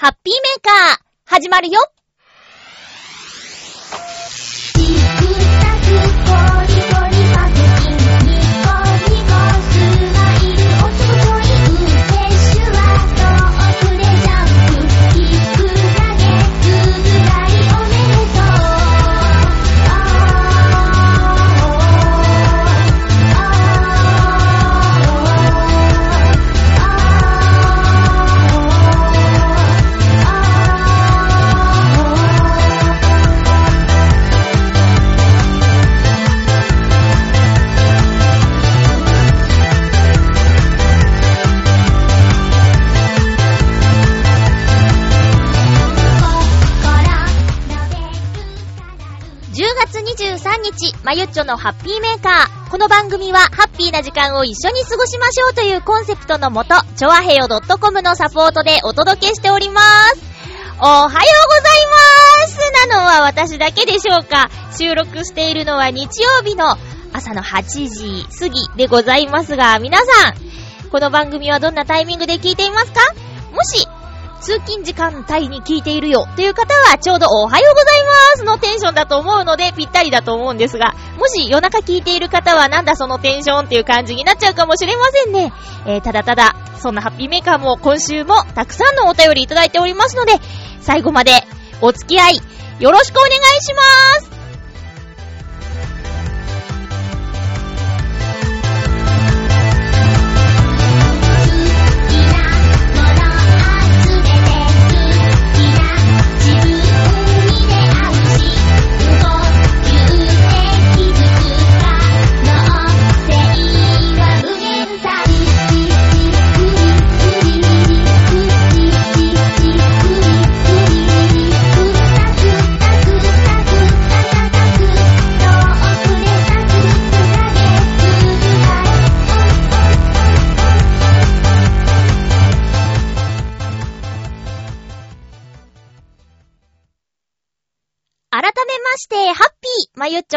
ハッピーメーカー、始まるよ。23日、まゆっちょのハッピーメーカー。この番組は、ハッピーな時間を一緒に過ごしましょうというコンセプトのもと、ちょわへよ .com のサポートでお届けしております。おはようございますなのは私だけでしょうか収録しているのは日曜日の朝の8時過ぎでございますが、皆さん、この番組はどんなタイミングで聞いていますか？もし、通勤時間帯に聞いているよ。という方はちょうどおはようございますのテンションだと思うのでぴったりだと思うんですが、もし夜中聞いている方はなんだそのテンションっていう感じになっちゃうかもしれませんね。えー、ただただ、そんなハッピーメーカーも今週もたくさんのお便りいただいておりますので、最後までお付き合いよろしくお願いします。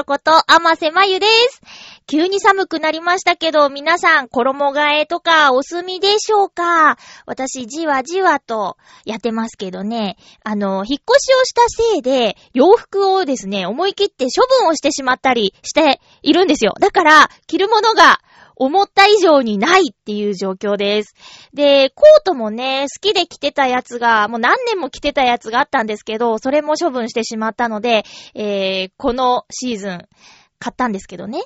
ーまゆっちょこと、甘瀬まゆです。急に寒くなりましたけど、皆さん、衣替えとかお済みでしょうか？私、じわじわとやってますけどね。あの、引っ越しをしたせいで、洋服をですね、思い切って処分をしてしまったりしているんですよ。だから、着るものが思った以上にないっていう状況です。で、コートもね、好きで着てたやつが、もう何年も着てたやつがあったんですけど、それも処分してしまったので、えー、このシーズン、買ったんですけどね。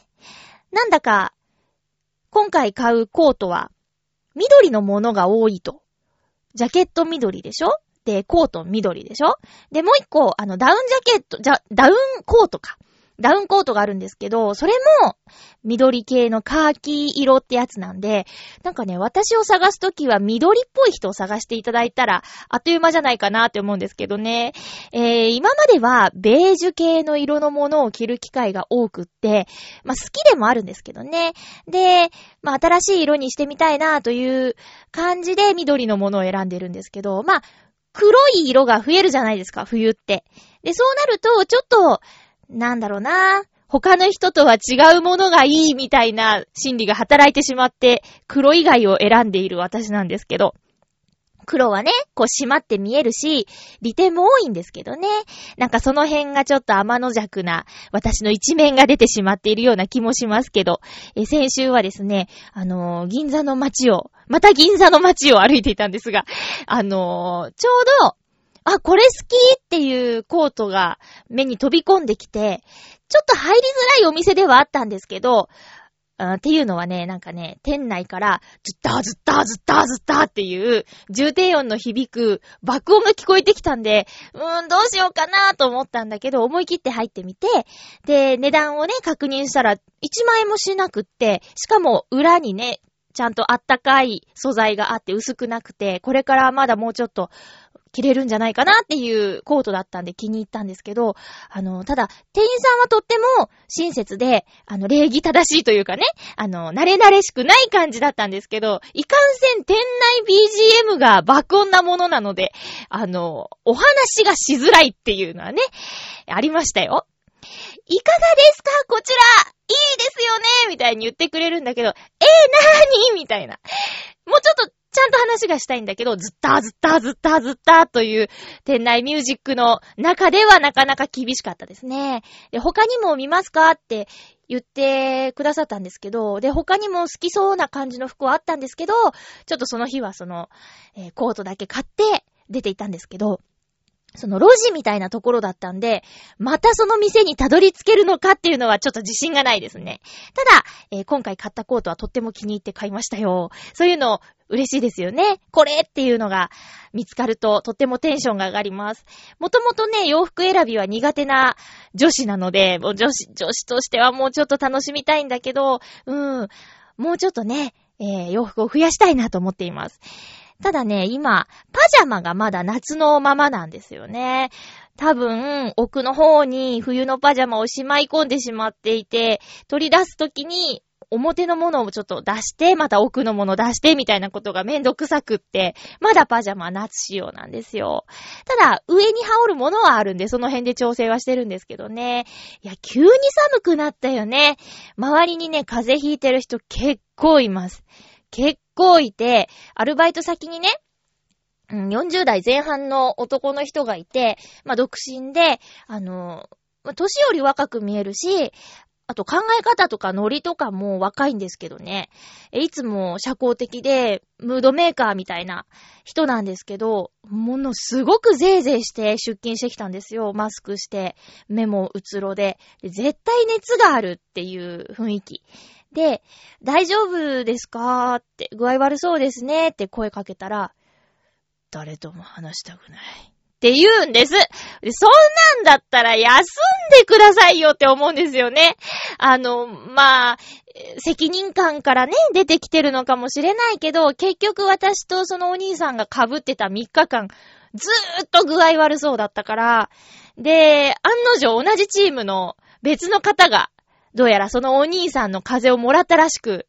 なんだか、今回買うコートは、緑のものが多いと。ジャケット緑でしょ？で、コート緑でしょ？で、もう一個、あの、ダウンジャケット、じゃ、ダウンコートか。ダウンコートがあるんですけど、それも緑系のカーキ色ってやつなんで、なんかね、私を探すときは緑っぽい人を探していただいたら、あっという間じゃないかなって思うんですけどね。えー、今まではベージュ系の色のものを着る機会が多くって、まあ好きでもあるんですけどね。で、まあ新しい色にしてみたいなという感じで緑のものを選んでるんですけど、まあ黒い色が増えるじゃないですか、冬って。で、そうなると、ちょっと、なんだろうな。他の人とは違うものがいいみたいな心理が働いてしまって、黒以外を選んでいる私なんですけど。黒はね、こう締まって見えるし、利点も多いんですけどね。なんかその辺がちょっと天の弱な私の一面が出てしまっているような気もしますけど、え先週はですね、あのー、銀座の街を、また銀座の街を歩いていたんですが、あのー、ちょうど、あ、これ好きっていうコートが目に飛び込んできて、ちょっと入りづらいお店ではあったんですけど、っていうのはね、なんかね、店内から、ずったずったずったずったっていう、重低音の響く爆音が聞こえてきたんで、うーん、どうしようかなと思ったんだけど、思い切って入ってみて、で、値段をね、確認したら、1万円もしなくって、しかも裏にね、ちゃんとあったかい素材があって薄くなくて、これからまだもうちょっと着れるんじゃないかなっていうコートだったんで気に入ったんですけど、あの、ただ、店員さんはとっても親切で、あの、礼儀正しいというかね、あの、慣れ慣れしくない感じだったんですけど、いかんせん店内 BGM が爆音なものなので、あの、お話がしづらいっていうのはね、ありましたよ。いかがですか？こちらいいですよね？みたいに言ってくれるんだけど、えー、なーに？みたいな。もうちょっとちゃんと話がしたいんだけど、ずったずったずったずったという店内ミュージックの中ではなかなか厳しかったですね。で、他にも見ますかって言ってくださったんですけど、で、他にも好きそうな感じの服はあったんですけど、ちょっとその日はその、えー、コートだけ買って出ていたんですけど、その路地みたいなところだったんで、またその店にたどり着けるのかっていうのはちょっと自信がないですね。ただ、えー、今回買ったコートはとっても気に入って買いましたよ。そういうのを嬉しいですよね。これっていうのが見つかるととってもテンションが上がります。もともとね、洋服選びは苦手な女子なので、もう女子、女子としてはもうちょっと楽しみたいんだけど、うん、もうちょっとね、えー、洋服を増やしたいなと思っています。ただね、今、パジャマがまだ夏のままなんですよね。多分、奥の方に冬のパジャマをしまい込んでしまっていて、取り出すときに、表のものをちょっと出して、また奥のもの出して、みたいなことがめんどくさくって、まだパジャマは夏仕様なんですよ。ただ、上に羽織るものはあるんで、その辺で調整はしてるんですけどね。いや、急に寒くなったよね。周りにね、風邪ひいてる人結構います。結構いて、アルバイト先にね、40代前半の男の人がいて、まあ、独身で、あの、年より若く見えるし、あと考え方とかノリとかも若いんですけどね。いつも社交的で、ムードメーカーみたいな人なんですけど、ものすごくぜいぜいして出勤してきたんですよ。マスクして、目もうつろで。で絶対熱があるっていう雰囲気。で、大丈夫ですかって、具合悪そうですねって声かけたら、誰とも話したくない。って言うんです。そんなんだったら休んでくださいよって思うんですよね。あの、まあ、責任感からね、出てきてるのかもしれないけど、結局私とそのお兄さんが被ってた3日間、ずーっと具合悪そうだったから、で、案の定同じチームの別の方がどうやらそのお兄さんの風邪をもらったらしく、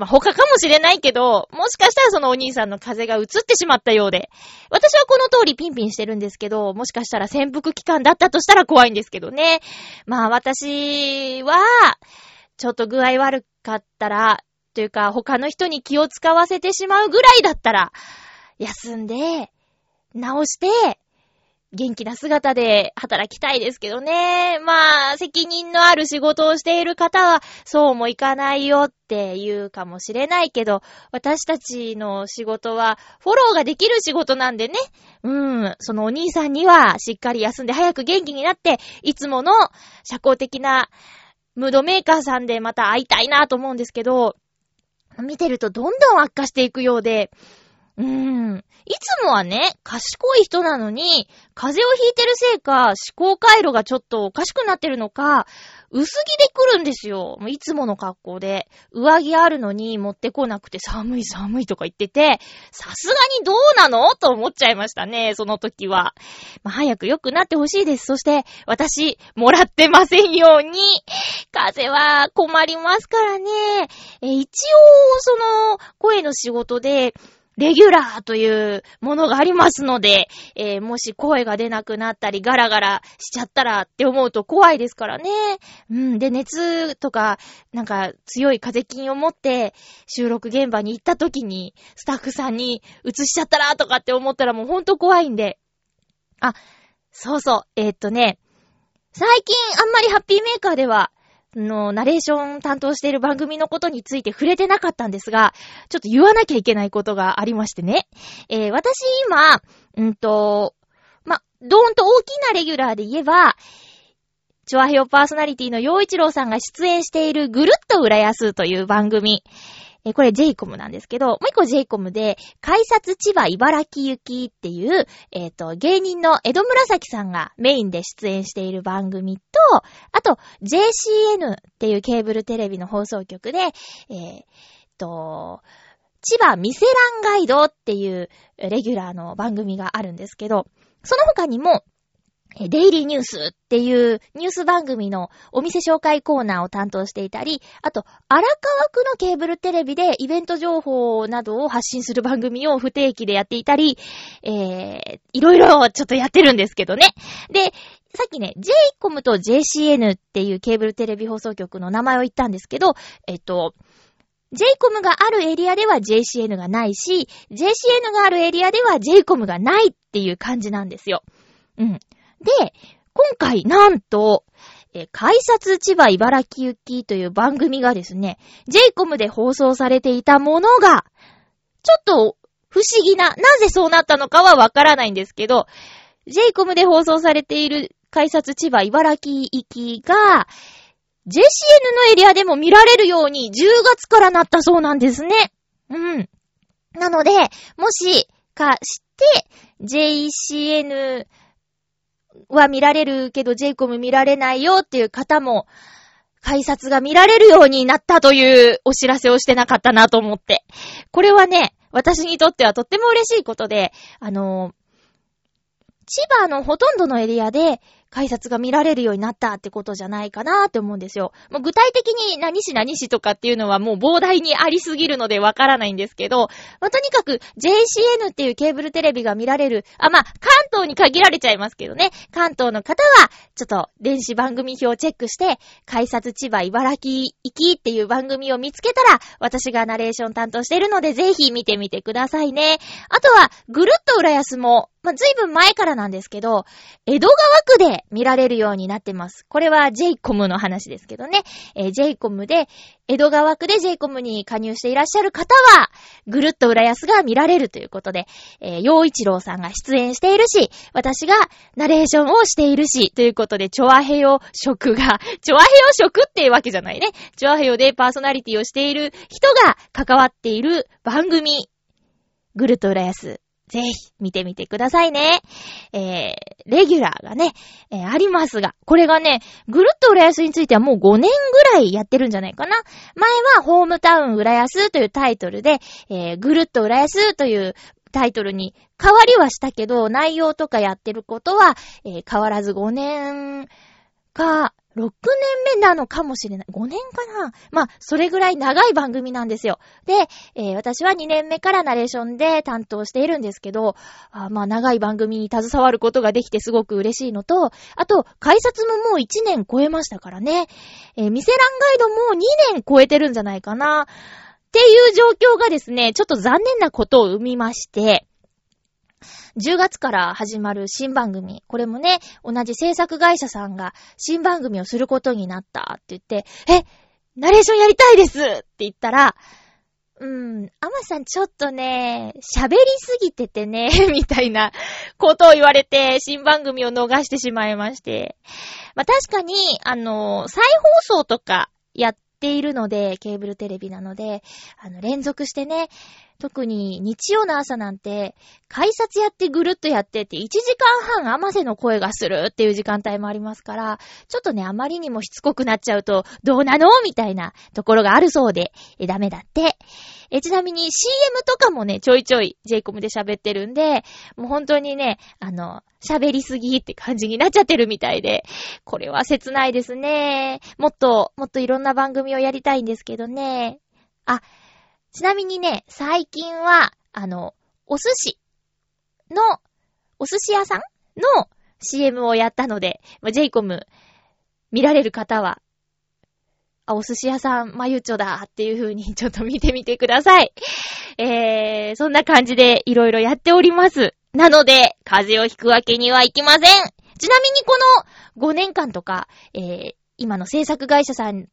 まあ、他かもしれないけど、もしかしたらそのお兄さんの風が移ってしまったようで、私はこの通りピンピンしてるんですけど、もしかしたら潜伏期間だったとしたら怖いんですけどね。まあ私は、ちょっと具合悪かったら、というか他の人に気を使わせてしまうぐらいだったら、休んで、直して、元気な姿で働きたいですけどね。まあ、責任のある仕事をしている方は、そうもいかないよって言うかもしれないけど、私たちの仕事は、フォローができる仕事なんでね。うん、そのお兄さんには、しっかり休んで早く元気になって、いつもの社交的なムードメーカーさんでまた会いたいなと思うんですけど、見てるとどんどん悪化していくようで、うーん。いつもはね、賢い人なのに、風邪をひいてるせいか、思考回路がちょっとおかしくなってるのか、薄着で来るんですよ。いつもの格好で。上着あるのに持ってこなくて寒い寒いとか言ってて、さすがにどうなの？と思っちゃいましたね、その時は。まあ、早く良くなってほしいです。そして、私、もらってませんように。風邪は困りますからね。え一応、その、声の仕事で、レギュラーというものがありますので、えー、もし声が出なくなったりガラガラしちゃったらって思うと怖いですからね。うん。で、熱とか、なんか強い風邪菌を持って収録現場に行った時にスタッフさんに移しちゃったらとかって思ったらもうほんと怖いんで。あ、そうそう。えー、っとね、最近あんまりハッピーメーカーではの、ナレーション担当している番組のことについて触れてなかったんですが、ちょっと言わなきゃいけないことがありましてね。えー、私今、うんと、ま、ドーンと大きなレギュラーで言えば、チョアヘオパーソナリティの洋一郎さんが出演しているぐるっと浦安という番組。えこれ j イコムなんですけど、もう一個 j イコムで、改札千葉茨城行きっていう、えっ、ー、と、芸人の江戸紫さんがメインで出演している番組と、あと、JCN っていうケーブルテレビの放送局で、えー、と、千葉ミセランガイドっていうレギュラーの番組があるんですけど、その他にも、デイリーニュースっていうニュース番組のお店紹介コーナーを担当していたり、あと、荒川区のケーブルテレビでイベント情報などを発信する番組を不定期でやっていたり、えー、いろいろちょっとやってるんですけどね。で、さっきね、JCOM と JCN っていうケーブルテレビ放送局の名前を言ったんですけど、えっと、JCOM があるエリアでは JCN がないし、JCN があるエリアでは JCOM がないっていう感じなんですよ。うん。で、今回なんと、え改札千葉茨城行きという番組がですね、JCOM で放送されていたものが、ちょっと不思議な、なぜそうなったのかはわからないんですけど、JCOM で放送されている改札千葉茨城行きが、JCN のエリアでも見られるように10月からなったそうなんですね。うん。なので、もしかして、JCN は見られるけどジェイコム見られないよっていう方も、改札が見られるようになったというお知らせをしてなかったなと思って。これはね、私にとってはとっても嬉しいことで、あの千葉のほとんどのエリアで、改札が見られるようになったってことじゃないかなって思うんですよ。もう具体的に何市何市とかっていうのはもう膨大にありすぎるのでわからないんですけど、まあ、とにかく JCN っていうケーブルテレビが見られる、あ、まあ、関東に限られちゃいますけどね。関東の方は、ちょっと電子番組表をチェックして、改札千葉茨城行きっていう番組を見つけたら、私がナレーション担当してるので、ぜひ見てみてくださいね。あとは、ぐるっと浦安も、まあ、ずいぶん前からなんですけど、江戸川区で見られるようになってます。これは JCOM の話ですけどね。えー、JCOM で、江戸川区で JCOM に加入していらっしゃる方は、ぐるっと浦安が見られるということで、えー、洋一郎さんが出演しているし、私がナレーションをしているし、ということで、チョアヘヨ職が、チョアヘヨ職っていうわけじゃないね。チョアヘヨでパーソナリティをしている人が関わっている番組、ぐるっと浦安ぜひ見てみてくださいね。えー、レギュラーがね、えー、ありますが、これがね、ぐるっと浦安についてはもう5年ぐらいやってるんじゃないかな。前はホームタウン浦安というタイトルで、えー、ぐるっと浦安というタイトルに変わりはしたけど、内容とかやってることは、えー、変わらず5年か、6年目なのかもしれない。5年かなまあ、それぐらい長い番組なんですよ。で、えー、私は2年目からナレーションで担当しているんですけど、あまあ、長い番組に携わることができてすごく嬉しいのと、あと、改札ももう1年超えましたからね。えー、ミセランガイドも2年超えてるんじゃないかな。っていう状況がですね、ちょっと残念なことを生みまして、10月から始まる新番組。これもね、同じ制作会社さんが新番組をすることになったって言って、え、ナレーションやりたいですって言ったら、うーん、アマさんちょっとね、喋りすぎててね、みたいなことを言われて、新番組を逃してしまいまして。まあ、確かに、あの、再放送とかやっているので、ケーブルテレビなので、あの、連続してね、特に日曜の朝なんて、改札やってぐるっとやってって1時間半甘瀬の声がするっていう時間帯もありますから、ちょっとね、あまりにもしつこくなっちゃうと、どうなの？みたいなところがあるそうで、え、ダメだって。え、ちなみに CM とかもね、ちょいちょい j コムで喋ってるんで、もう本当にね、あの、喋りすぎって感じになっちゃってるみたいで、これは切ないですね。もっと、もっといろんな番組をやりたいんですけどね。あ、ちなみにね、最近は、あの、お寿司の、お寿司屋さんの CM をやったので、まあ、ジェイコム見られる方は、あ、お寿司屋さん、まゆちょだっていう風に ちょっと見てみてください。えー、そんな感じでいろいろやっております。なので、風邪をひくわけにはいきません。ちなみにこの5年間とか、えー、今の制作会社さんと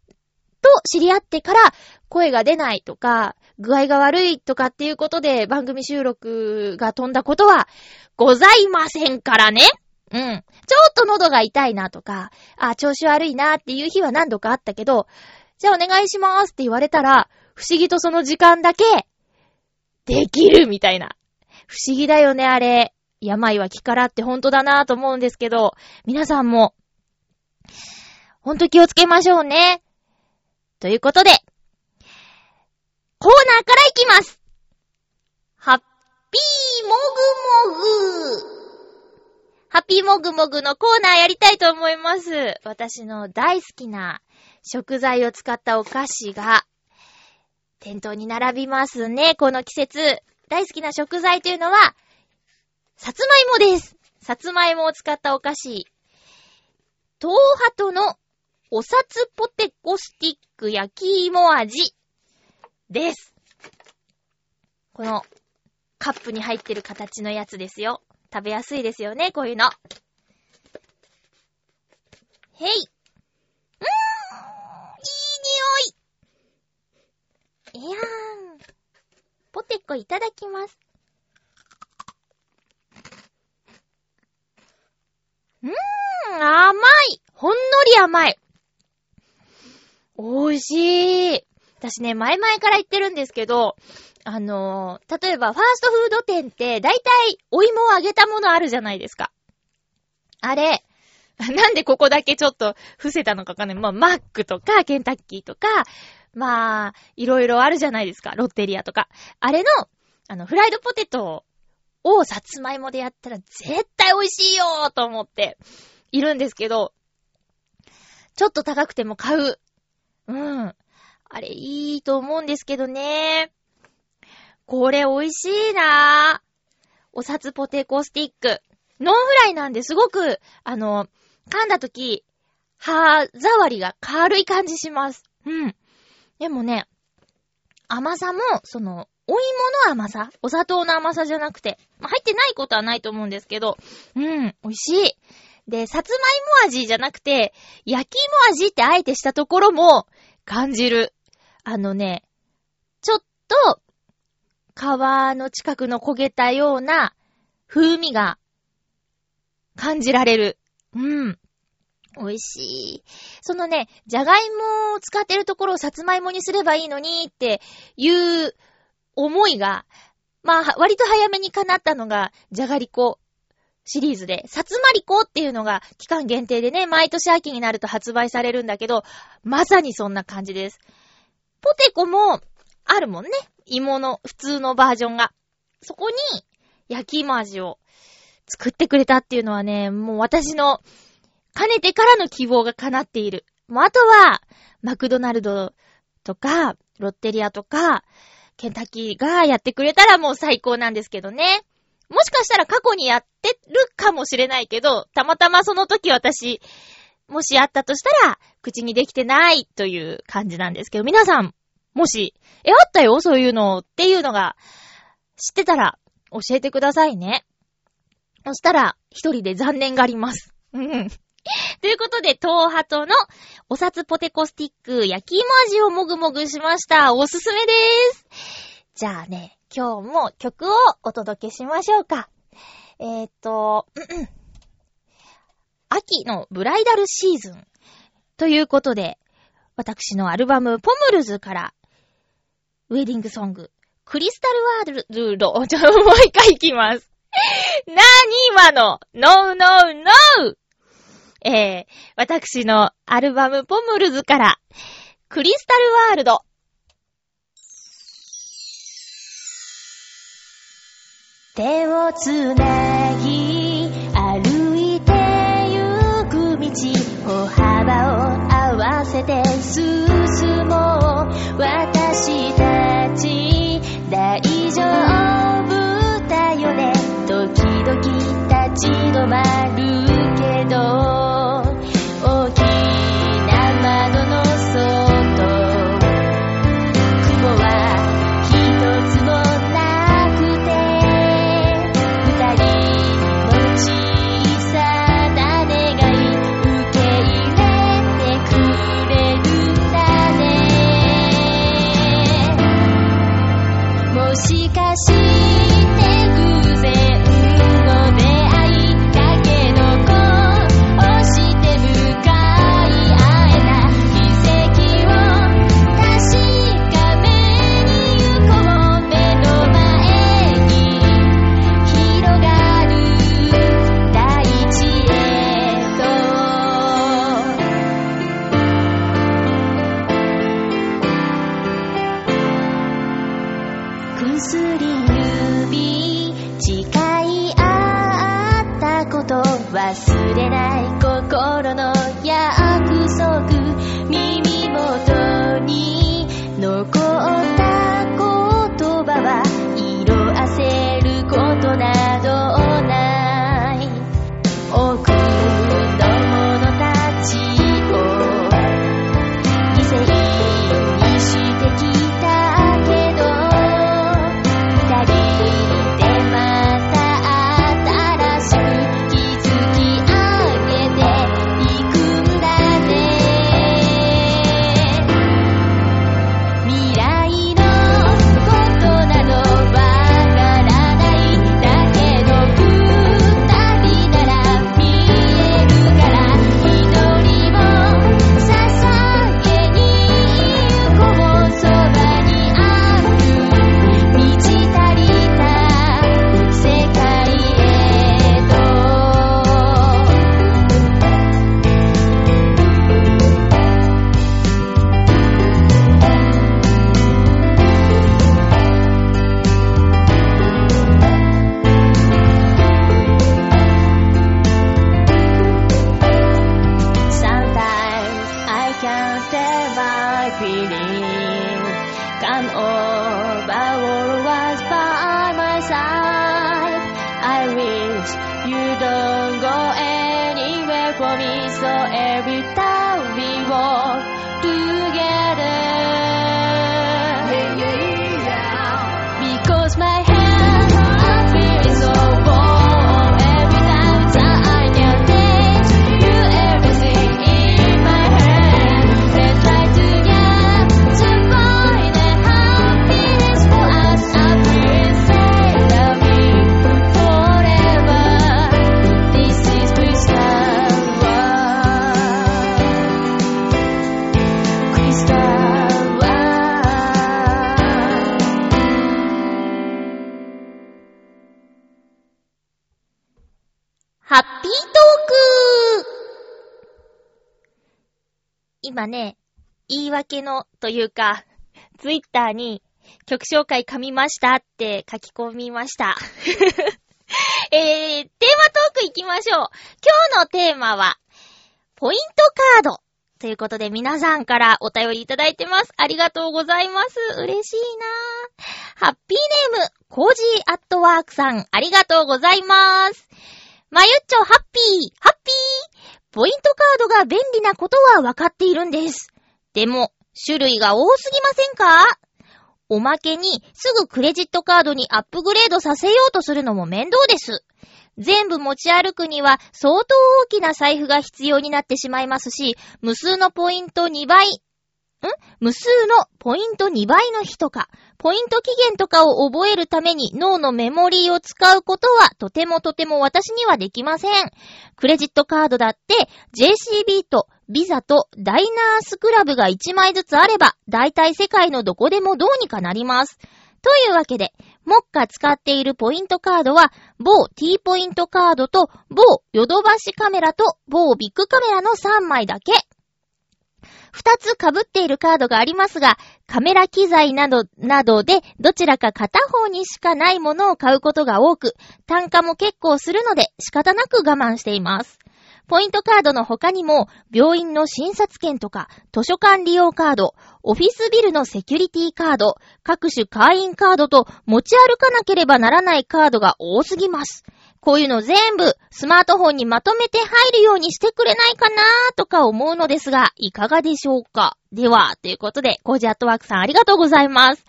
知り合ってから声が出ないとか、具合が悪いとかっていうことで番組収録が飛んだことはございませんからね。うん。ちょっと喉が痛いなとか、あ、調子悪いなっていう日は何度かあったけど、じゃあお願いしますって言われたら、不思議とその時間だけ、できるみたいな。不思議だよね、あれ。病は気からって本当だなと思うんですけど、皆さんも、ほんと気をつけましょうね。ということで、コーナーからいきますハッピーもぐもぐハッピーもぐもぐのコーナーやりたいと思います。私の大好きな食材を使ったお菓子が店頭に並びますね、この季節。大好きな食材というのは、さつまいもです。さつまいもを使ったお菓子。トーハトのおさつポテコスティック焼き芋味です。この、カップに入ってる形のやつですよ。食べやすいですよね、こういうの。へい。うーん、いい匂い。いやーん。ポテコいただきます。うーん、甘い。ほんのり甘い。美味しい。私ね、前々から言ってるんですけど、あの、例えばファーストフード店って、だいたいお芋を揚げたものあるじゃないですか。あれ、なんでここだけちょっと伏せたのかわかんない。まあ、マックとか、ケンタッキーとか、まあ、いろいろあるじゃないですか。ロッテリアとか。あれの、あの、フライドポテトをさつまいもでやったら絶対美味しいよーと思っているんですけど、ちょっと高くても買う。うん。あれいいと思うんですけどね。これ美味しいなぁ。お札ポテコスティック。ノンフライなんですごく、あの、噛んだとき、歯触りが軽い感じします。うん。でもね、甘さも、その、お芋の甘さお砂糖の甘さじゃなくて、まあ、入ってないことはないと思うんですけど、うん、美味しい。で、さつまいも味じゃなくて、焼き芋味ってあえてしたところも感じる。あのね、ちょっと、皮の近くの焦げたような風味が感じられる。うん。美味しい。そのね、じゃがいもを使ってるところをさつまいもにすればいいのにっていう思いが、まあ、割と早めに叶ったのが、じゃがりこシリーズで、さつまりこっていうのが期間限定でね、毎年秋になると発売されるんだけど、まさにそんな感じです。ポテコもあるもんね。芋の普通のバージョンが。そこに焼き芋味を作ってくれたっていうのはね、もう私のかねてからの希望が叶っている。もうあとは、マクドナルドとか、ロッテリアとか、ケンタッキーがやってくれたらもう最高なんですけどね。もしかしたら過去にやってるかもしれないけど、たまたまその時私、もしあったとしたら、口にできてないという感じなんですけど、皆さん、もし、え、あったよそういうのっていうのが、知ってたら、教えてくださいね。そしたら、一人で残念があります。ということで、東ハトのお札ポテコスティック焼き芋味をもぐもぐしました。おすすめでーす。じゃあね、今日も曲をお届けしましょうか。えー、っと、う、うん秋のブライダルシーズン。ということで、私のアルバムポムルズから、ウェディングソング、クリスタルワールド、ちょ、もう一回いきます。なに今の？ノーノーノーえー、私のアルバムポムルズから、クリスタルワールド。手をつなぎ歩いてゆく道歩幅を合わせて進もう。私ち大丈夫だよね。時々立ち止まるけど。というか、ツイッターに曲紹介噛みましたって書き込みました。えー、テーマトーク行きましょう。今日のテーマは、ポイントカード。ということで皆さんからお便りいただいてます。ありがとうございます。嬉しいなぁ。ハッピーネーム、コージーアットワークさん、ありがとうございます。まゆっちょ、ハッピー、ハッピーポイントカードが便利なことはわかっているんです。でも、種類が多すぎませんか？おまけに、すぐクレジットカードにアップグレードさせようとするのも面倒です。全部持ち歩くには相当大きな財布が必要になってしまいますし、無数のポイント2倍、ん？無数のポイント2倍の日とか、ポイント期限とかを覚えるために脳のメモリーを使うことはとてもとても私にはできません。クレジットカードだって JCB とビザとダイナースクラブが1枚ずつあれば、だいたい世界のどこでもどうにかなります。というわけで、目下使っているポイントカードは、某 T ポイントカードと某ヨドバシカメラと某ビッグカメラの3枚だけ。二つ被っているカードがありますが、カメラ機材など、などでどちらか片方にしかないものを買うことが多く、単価も結構するので仕方なく我慢しています。ポイントカードの他にも、病院の診察券とか、図書館利用カード、オフィスビルのセキュリティカード、各種会員カードと持ち歩かなければならないカードが多すぎます。こういうの全部スマートフォンにまとめて入るようにしてくれないかなーとか思うのですが、いかがでしょうか？では、ということで、コージアットワークさんありがとうございます。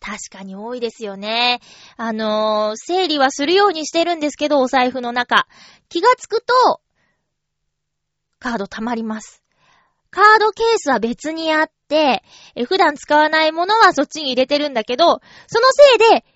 確かに多いですよね。あのー、整理はするようにしてるんですけど、お財布の中。気がつくと、カード溜まります。カードケースは別にあって、普段使わないものはそっちに入れてるんだけど、そのせいで、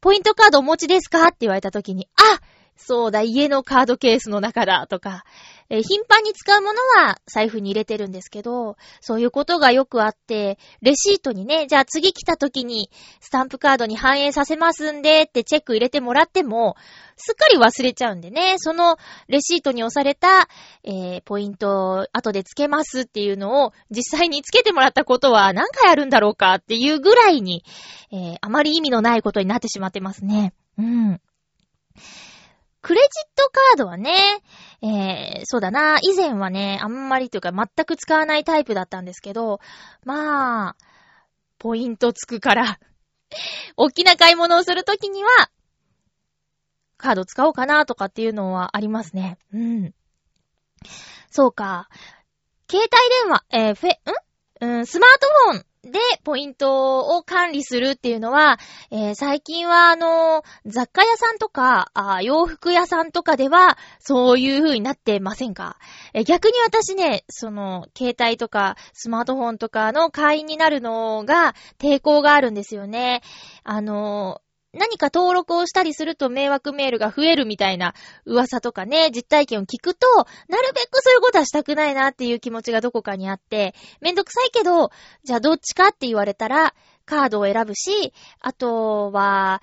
ポイントカードお持ちですか？って言われた時に、あそうだ、家のカードケースの中だ、とか、えー頻繁に使うものは財布に入れてるんですけど、そういうことがよくあって、レシートにね、じゃあ次来た時にスタンプカードに反映させますんでってチェック入れてもらっても、すっかり忘れちゃうんでね、そのレシートに押された、えーポイントを後でつけますっていうのを実際につけてもらったことは何回あるんだろうかっていうぐらいに、えーあまり意味のないことになってしまってますね。うん。クレジットカードはね、えー、そうだな、以前はね、あんまりというか全く使わないタイプだったんですけど、まあ、ポイントつくから、大きな買い物をするときには、カード使おうかなとかっていうのはありますね。うん。そうか。携帯電話、えー、フェ、ん？うん、スマートフォンでポイントを管理するっていうのは、えー最近はあの、雑貨屋さんとか、あ洋服屋さんとかでは、そういう風になってませんか、えー逆に私ね、その、携帯とか、スマートフォンとかの会員になるのが、抵抗があるんですよね。あの、何か登録をしたりすると迷惑メールが増えるみたいな噂とかね、実体験を聞くと、なるべくそういうことはしたくないなっていう気持ちがどこかにあって、めんどくさいけど、じゃあどっちかって言われたら、カードを選ぶし、あとは、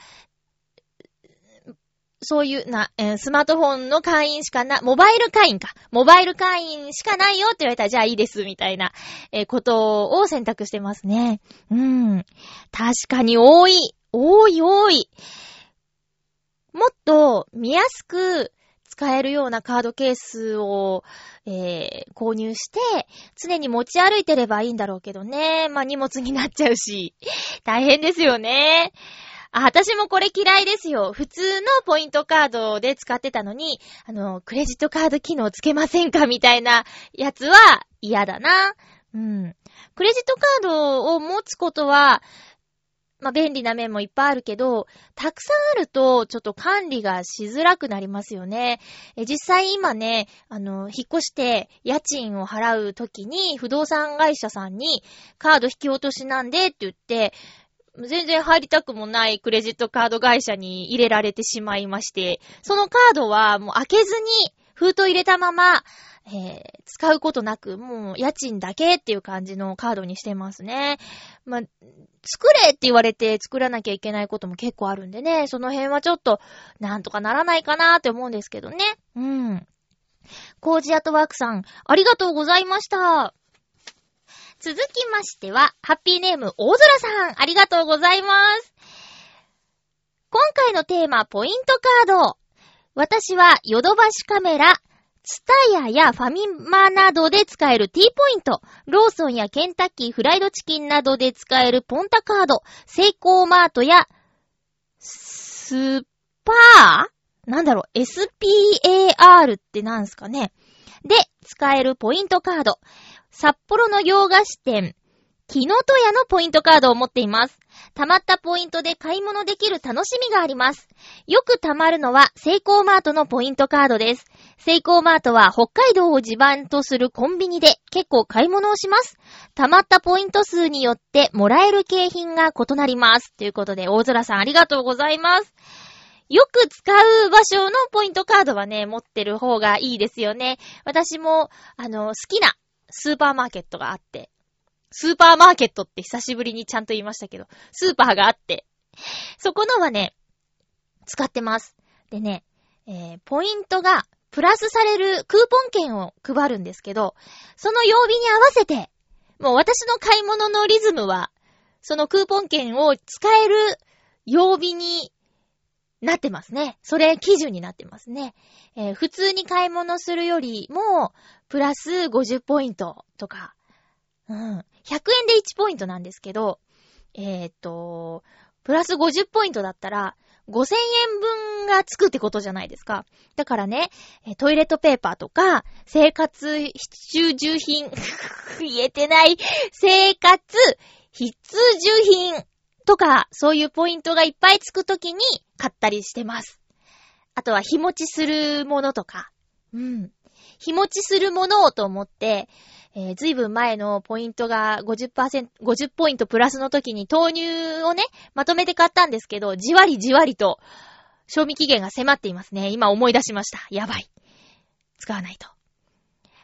そういうな、えースマートフォンの会員しかな、モバイル会員か。モバイル会員しかないよって言われたら、じゃあいいです、みたいな、えーことを選択してますね。うん。確かに多い。多い多い。もっと見やすく使えるようなカードケースを、えー購入して、常に持ち歩いてればいいんだろうけどね。まあ荷物になっちゃうし、大変ですよね。あ、私もこれ嫌いですよ。普通のポイントカードで使ってたのに、あの、クレジットカード機能つけませんかみたいなやつは嫌だな。うん。クレジットカードを持つことは、まあ、便利な面もいっぱいあるけど、たくさんあると、ちょっと管理がしづらくなりますよね。え実際今ね、あの、引っ越して家賃を払うときに、不動産会社さんに、カード引き落としなんでって言って、全然入りたくもないクレジットカード会社に入れられてしまいまして、そのカードはもう開けずに封筒入れたまま、えー、使うことなく、もう家賃だけっていう感じのカードにしてますね。まあ、作れって言われて作らなきゃいけないことも結構あるんでね、その辺はちょっと、なんとかならないかなって思うんですけどね。うん。コージアトワークさん、ありがとうございました。続きましては、ハッピーネーム、大空さん、ありがとうございます。今回のテーマ、ポイントカード。私は、ヨドバシカメラ、ツタヤやファミマなどで使える T ポイント、ローソンやケンタッキーフライドチキンなどで使えるポンタカード、セイコーマートや、スーパー？なんだろう、SPAR ってなんすかね？で、使えるポイントカード、札幌の洋菓子店、キノトヤのポイントカードを持っています。溜まったポイントで買い物できる楽しみがあります。よく溜まるのは、セイコーマートのポイントカードです。セイコーマートは北海道を地盤とするコンビニで結構買い物をします。溜まったポイント数によってもらえる景品が異なります。ということで、大空さんありがとうございます。よく使う場所のポイントカードはね、持ってる方がいいですよね。私も、あの、好きなスーパーマーケットがあって、スーパーマーケットって久しぶりにちゃんと言いましたけど、スーパーがあって、そこのはね、使ってます。でね、えー、ポイントがプラスされるクーポン券を配るんですけど、その曜日に合わせて、もう私の買い物のリズムは、そのクーポン券を使える曜日になってますね。それ基準になってますね。えー、普通に買い物するよりも、プラス50ポイントとか、100円で1ポイントなんですけど、えー、っと、プラス50ポイントだったら、5000円分がつくってことじゃないですか。だからね、トイレットペーパーとか、生活必需品、言えてない、生活必需品とか、そういうポイントがいっぱいつくときに買ったりしてます。あとは日持ちするものとか、うん。日持ちするものをと思って、えー、ずいぶん前のポイントが50%、50ポイントプラスの時に豆乳をね、まとめて買ったんですけど、じわりじわりと、賞味期限が迫っていますね。今思い出しました。やばい。使わないと。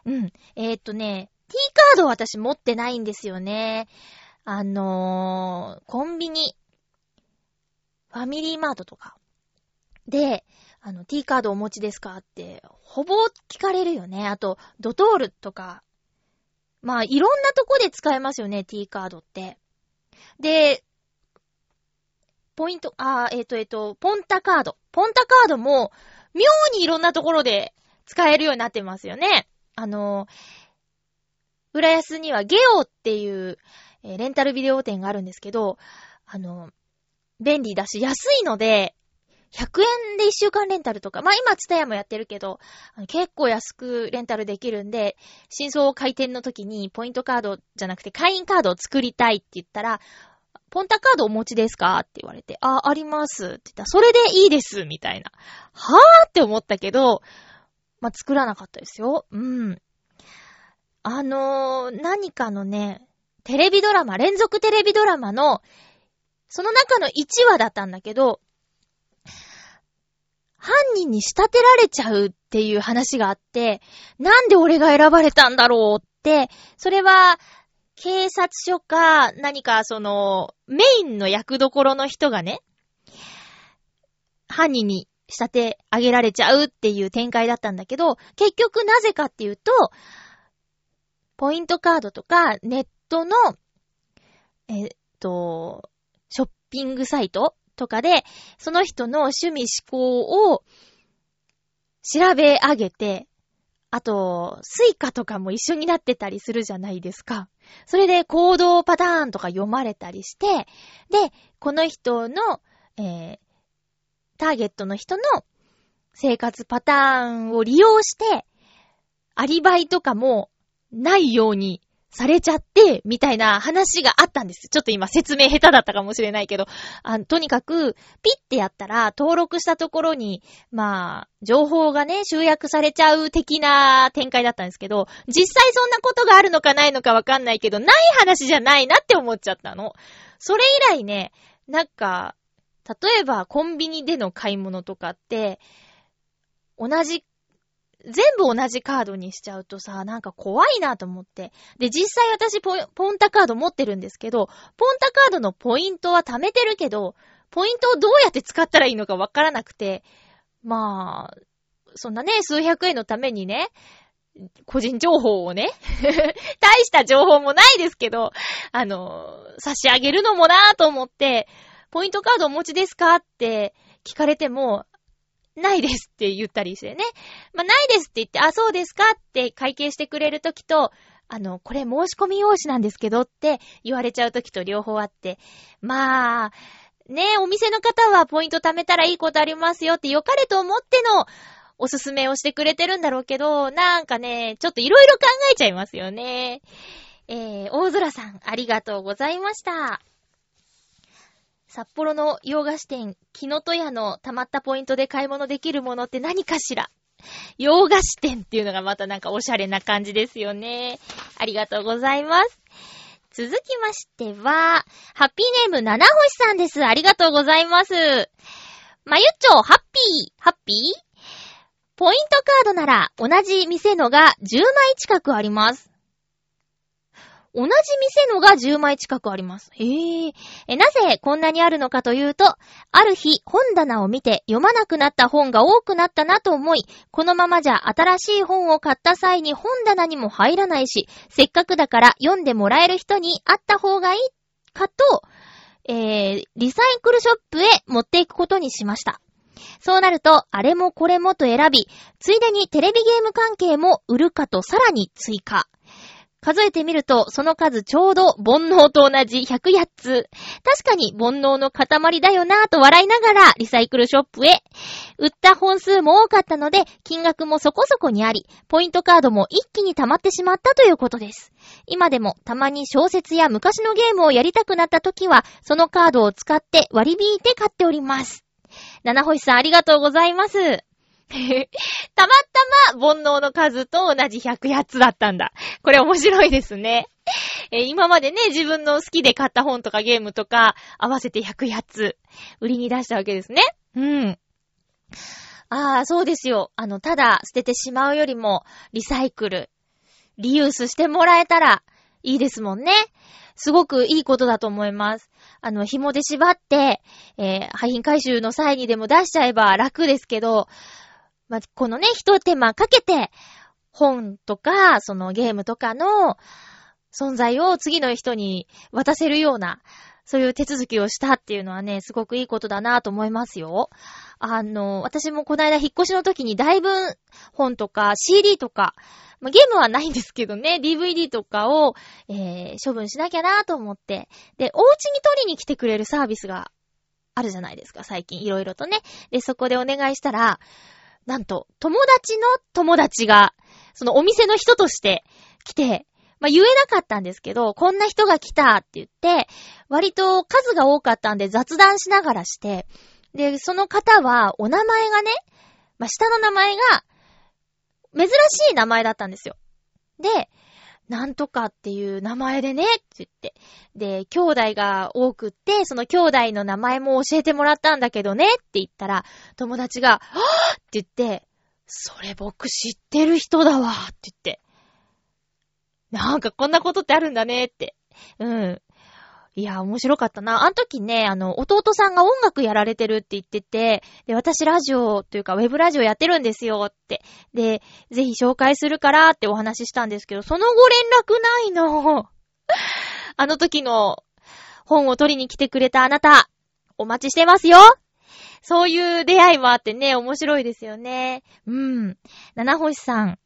うん。えー、っとね、T カード私持ってないんですよね。あのー、コンビニ、ファミリーマートとか。で、あの、T カードお持ちですかって、ほぼ聞かれるよね。あと、ドトールとか、まあ、いろんなとこで使えますよね、T カードって。で、ポイント、あえっ、ー、と、えっ、ー、と、ポンタカード。ポンタカードも、妙にいろんなところで使えるようになってますよね。あの、浦安にはゲオっていう、え、レンタルビデオ店があるんですけど、あの、便利だし、安いので、100円で1週間レンタルとか、まあ今、ツタヤもやってるけど、結構安くレンタルできるんで、新装開店の時にポイントカードじゃなくて会員カードを作りたいって言ったら、ポンタカードお持ちですか？って言われて、あ、ありますって言ったら、それでいいですみたいな。はぁって思ったけど、まあ、作らなかったですよ。うん。あのー、何かのね、テレビドラマ、連続テレビドラマの、その中の1話だったんだけど、犯人に仕立てられちゃうっていう話があって、なんで俺が選ばれたんだろうって、それは、警察署か、何かその、メインの役どころの人がね、犯人に仕立て上げられちゃうっていう展開だったんだけど、結局なぜかっていうと、ポイントカードとかネットの、えっと、ショッピングサイトとかで、その人の趣味嗜好を調べ上げて、あと、スイカとかも一緒になってたりするじゃないですか。それで行動パターンとか読まれたりして、で、この人の、えー、ターゲットの人の生活パターンを利用して、アリバイとかもないようにされちゃって、みたいな話があったんです。ちょっと今説明下手だったかもしれないけど、あとにかく、ピッてやったら、登録したところに、まあ、情報がね、集約されちゃう的な展開だったんですけど、実際そんなことがあるのかないのかわかんないけど、ない話じゃないなって思っちゃったの。それ以来ね、なんか、例えばコンビニでの買い物とかって、同じ全部同じカードにしちゃうとさ、なんか怖いなと思って。で、実際私ポンタカード持ってるんですけど、ポンタカードのポイントは貯めてるけど、ポイントをどうやって使ったらいいのかわからなくて、まあ、そんなね、数百円のためにね、個人情報をね、大した情報もないですけど、あの、差し上げるのもなぁと思って、ポイントカードお持ちですかって聞かれても、ないですって言ったりしてね。まあ、ないですって言って、あ、そうですかって会計してくれるときと、あの、これ申し込み用紙なんですけどって言われちゃうときと両方あって。まあ、ねお店の方はポイント貯めたらいいことありますよって良かれと思ってのおすすめをしてくれてるんだろうけど、なんかね、ちょっといろいろ考えちゃいますよね。えー、大空さん、ありがとうございました。札幌の洋菓子店、木の戸屋の溜まったポイントで買い物できるものって何かしら洋菓子店っていうのがまたなんかおしゃれな感じですよね。ありがとうございます。続きましては、ハッピーネーム七星さんです。ありがとうございます。まゆっちょ、ハッピー、ハッピー？ポイントカードなら同じ店のが10枚近くあります。同じ店のが10枚近くあります。へぇえ。なぜこんなにあるのかというと、ある日本棚を見て読まなくなった本が多くなったなと思い、このままじゃ新しい本を買った際に本棚にも入らないし、せっかくだから読んでもらえる人にあった方がいいかと、えー、リサイクルショップへ持っていくことにしました。そうなると、あれもこれもと選び、ついでにテレビゲーム関係も売るかとさらに追加。数えてみると、その数ちょうど煩悩と同じ108つ。確かに煩悩の塊だよなぁと笑いながらリサイクルショップへ。売った本数も多かったので、金額もそこそこにあり、ポイントカードも一気に溜まってしまったということです。今でもたまに小説や昔のゲームをやりたくなった時は、そのカードを使って割り引いて買っております。七星さんありがとうございます。たまたま煩悩の数と同じ108つだったんだ。これ面白いですね。えー、今までね、自分の好きで買った本とかゲームとか合わせて108つ売りに出したわけですね。うん。ああ、そうですよ。あの、ただ捨ててしまうよりも、リサイクル、リユースしてもらえたらいいですもんね。すごくいいことだと思います。あの、紐で縛って、えー、廃品回収の際にでも出しちゃえば楽ですけど、まあ、このね、一手間かけて、本とか、そのゲームとかの存在を次の人に渡せるような、そういう手続きをしたっていうのはね、すごくいいことだなと思いますよ。あの、私もこの間引っ越しの時にだいぶ本とか CD とか、まあ、ゲームはないんですけどね、DVD とかを、えー、処分しなきゃなと思って。で、お家に取りに来てくれるサービスがあるじゃないですか、最近いろいろとね。で、そこでお願いしたら、なんと、友達の友達が、そのお店の人として来て、まあ、言えなかったんですけど、こんな人が来たって言って、割と数が多かったんで雑談しながらして、で、その方は、お名前がね、まあ、下の名前が、珍しい名前だったんですよ。で、なんとかっていう名前でね、って言って。で、兄弟が多くって、その兄弟の名前も教えてもらったんだけどね、って言ったら、友達が、はぁって言って、それ僕知ってる人だわ、って言って。なんかこんなことってあるんだね、って。うん。いや、面白かったな。あの時ね、あの、弟さんが音楽やられてるって言ってて、で、私ラジオというか、ウェブラジオやってるんですよって。で、ぜひ紹介するからってお話ししたんですけど、その後連絡ないの。あの時の本を取りに来てくれたあなた、お待ちしてますよそういう出会いもあってね、面白いですよね。うん。七星さん。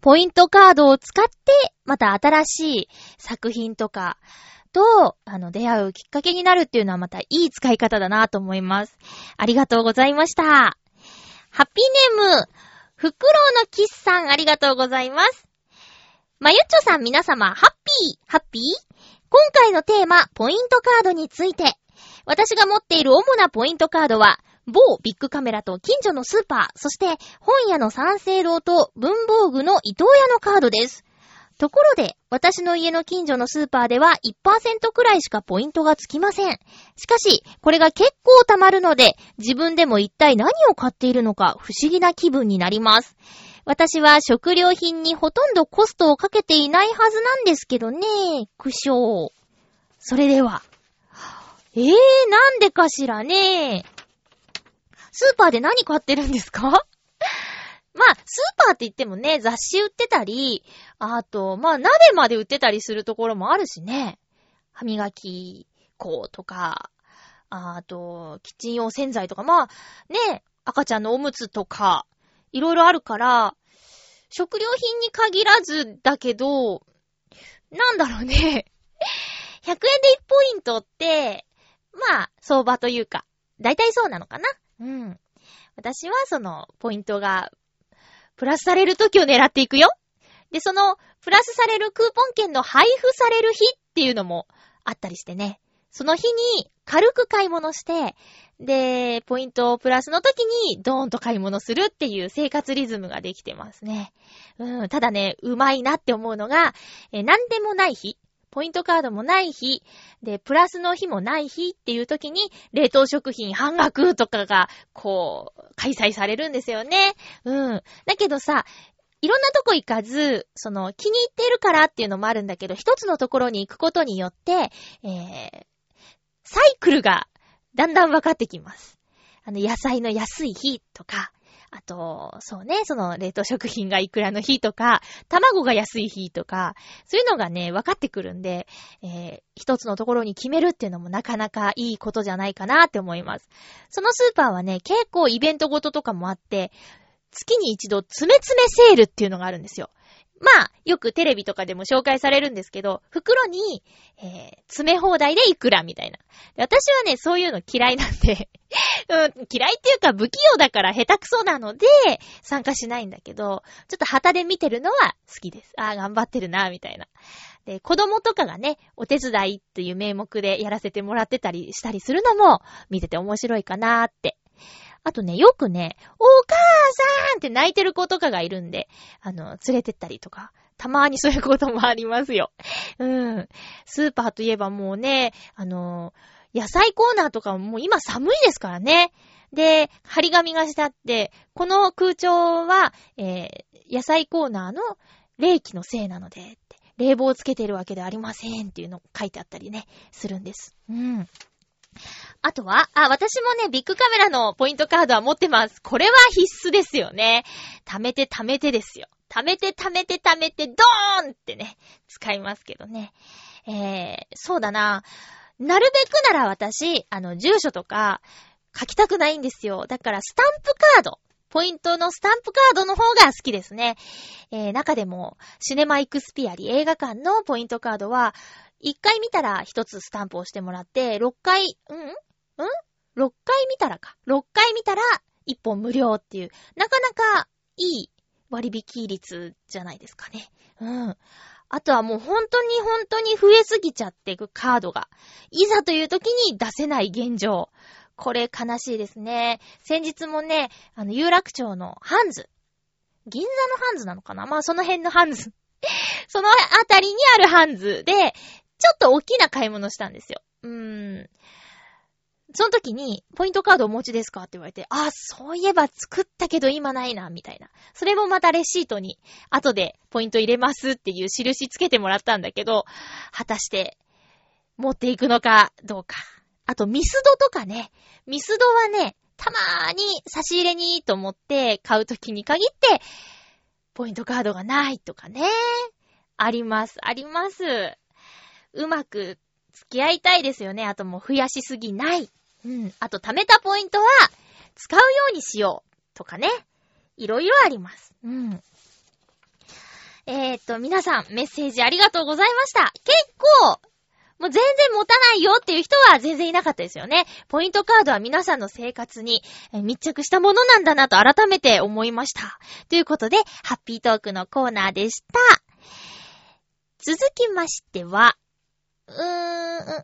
ポイントカードを使って、また新しい作品とか、と、あの、出会うきっかけになるっていうのはまたいい使い方だなと思います。ありがとうございました。ハッピーネーム、フクロウのキスさんありがとうございます。まゆっちょさん皆様、ハッピー、ハッピー？今回のテーマ、ポイントカードについて。私が持っている主なポイントカードは、某ビッグカメラと近所のスーパー、そして本屋の三成堂と文房具の伊藤屋のカードです。ところで、私の家の近所のスーパーでは1%くらいしかポイントがつきません。しかし、これが結構溜まるので、自分でも一体何を買っているのか不思議な気分になります。私は食料品にほとんどコストをかけていないはずなんですけどね。苦笑。それでは。えー、なんでかしらね。スーパーで何買ってるんですか？まあ、スーパーって言ってもね、雑誌売ってたり、あと、まあ、鍋まで売ってたりするところもあるしね。歯磨き粉とか、あと、キッチン用洗剤とか、まあ、ね、赤ちゃんのおむつとか、いろいろあるから、食料品に限らずだけど、なんだろうね。100円で1ポイントって、まあ、相場というか、だいたいそうなのかなうん。私はその、ポイントがプラスされる時を狙っていくよ。で、その、プラスされるクーポン券の配布される日っていうのもあったりしてね。その日に軽く買い物して、で、ポイントをプラスの時にドーンと買い物するっていう生活リズムができてますね。うん、ただね、うまいなって思うのが、えなんでもない日。ポイントカードもない日、で、プラスの日もない日っていう時に、冷凍食品半額とかが、こう、開催されるんですよね。うん。だけどさ、いろんなとこ行かず、その、気に入ってるからっていうのもあるんだけど、一つのところに行くことによって、えー、サイクルがだんだん分かってきます。あの、野菜の安い日とか、あと、そうね、その冷凍食品がいくらの日とか、卵が安い日とか、そういうのがね、分かってくるんで、えー、一つのところに決めるっていうのもなかなかいいことじゃないかなって思います。そのスーパーはね、結構イベントごととかもあって、月に一度、つめつめセールっていうのがあるんですよ。まあ、よくテレビとかでも紹介されるんですけど、袋に、えー、詰め放題でいくらみたいな。私はね、そういうの嫌いなんで うん、嫌いっていうか不器用だから下手くそなので、参加しないんだけど、ちょっと旗で見てるのは好きです。ああ、頑張ってるな、みたいな。で、子供とかがね、お手伝いっていう名目でやらせてもらってたりしたりするのも、見てて面白いかなーってあとね、よくね、お母さんって泣いてる子とかがいるんで、あの、連れてったりとか、たまーにそういうこともありますよ。うん。スーパーといえばもうね、あの、野菜コーナーとかももう今寒いですからね。で、張り紙がしてあって、この空調は、えー、野菜コーナーの冷気のせいなので、冷房をつけてるわけではありませんっていうの書いてあったりね、するんです。うん。あとは、あ、私もね、ビッグカメラのポイントカードは持ってます。これは必須ですよね。貯めて貯めてですよ。貯めて貯めて貯めて、ドーンってね、使いますけどね。えー、そうだな。なるべくなら私、あの、住所とか書きたくないんですよ。だから、スタンプカード。ポイントのスタンプカードの方が好きですね。えー、中でも、シネマイクスピアリ映画館のポイントカードは、一回見たら一つスタンプをしてもらって、六回、うん？うん？六回見たらか。六回見たら一本無料っていう、なかなかいい割引率じゃないですかね。うん。あとはもう本当に本当に増えすぎちゃっていくカードが、いざという時に出せない現状。これ悲しいですね。先日もね、あの、有楽町のハンズ。銀座のハンズなのかな？まあその辺のハンズ。そのあたりにあるハンズで、ちょっと大きな買い物したんですよ。うーん。その時に、ポイントカードお持ちですかって言われて、あ、そういえば作ったけど今ないな、みたいな。それもまたレシートに、後でポイント入れますっていう印つけてもらったんだけど、果たして、持っていくのか、どうか。あと、ミスドとかね。ミスドはね、たまーに差し入れにと思って買う時に限って、ポイントカードがないとかね。あります、あります。うまく付き合いたいですよね。あともう増やしすぎない。うん。あと貯めたポイントは使うようにしよう。とかね。いろいろあります。うん。えー、っと、皆さんメッセージありがとうございました。結構、もう全然持たないよっていう人は全然いなかったですよね。ポイントカードは皆さんの生活に密着したものなんだなと改めて思いました。ということで、ハッピートークのコーナーでした。続きましては、うーん、うん、うん。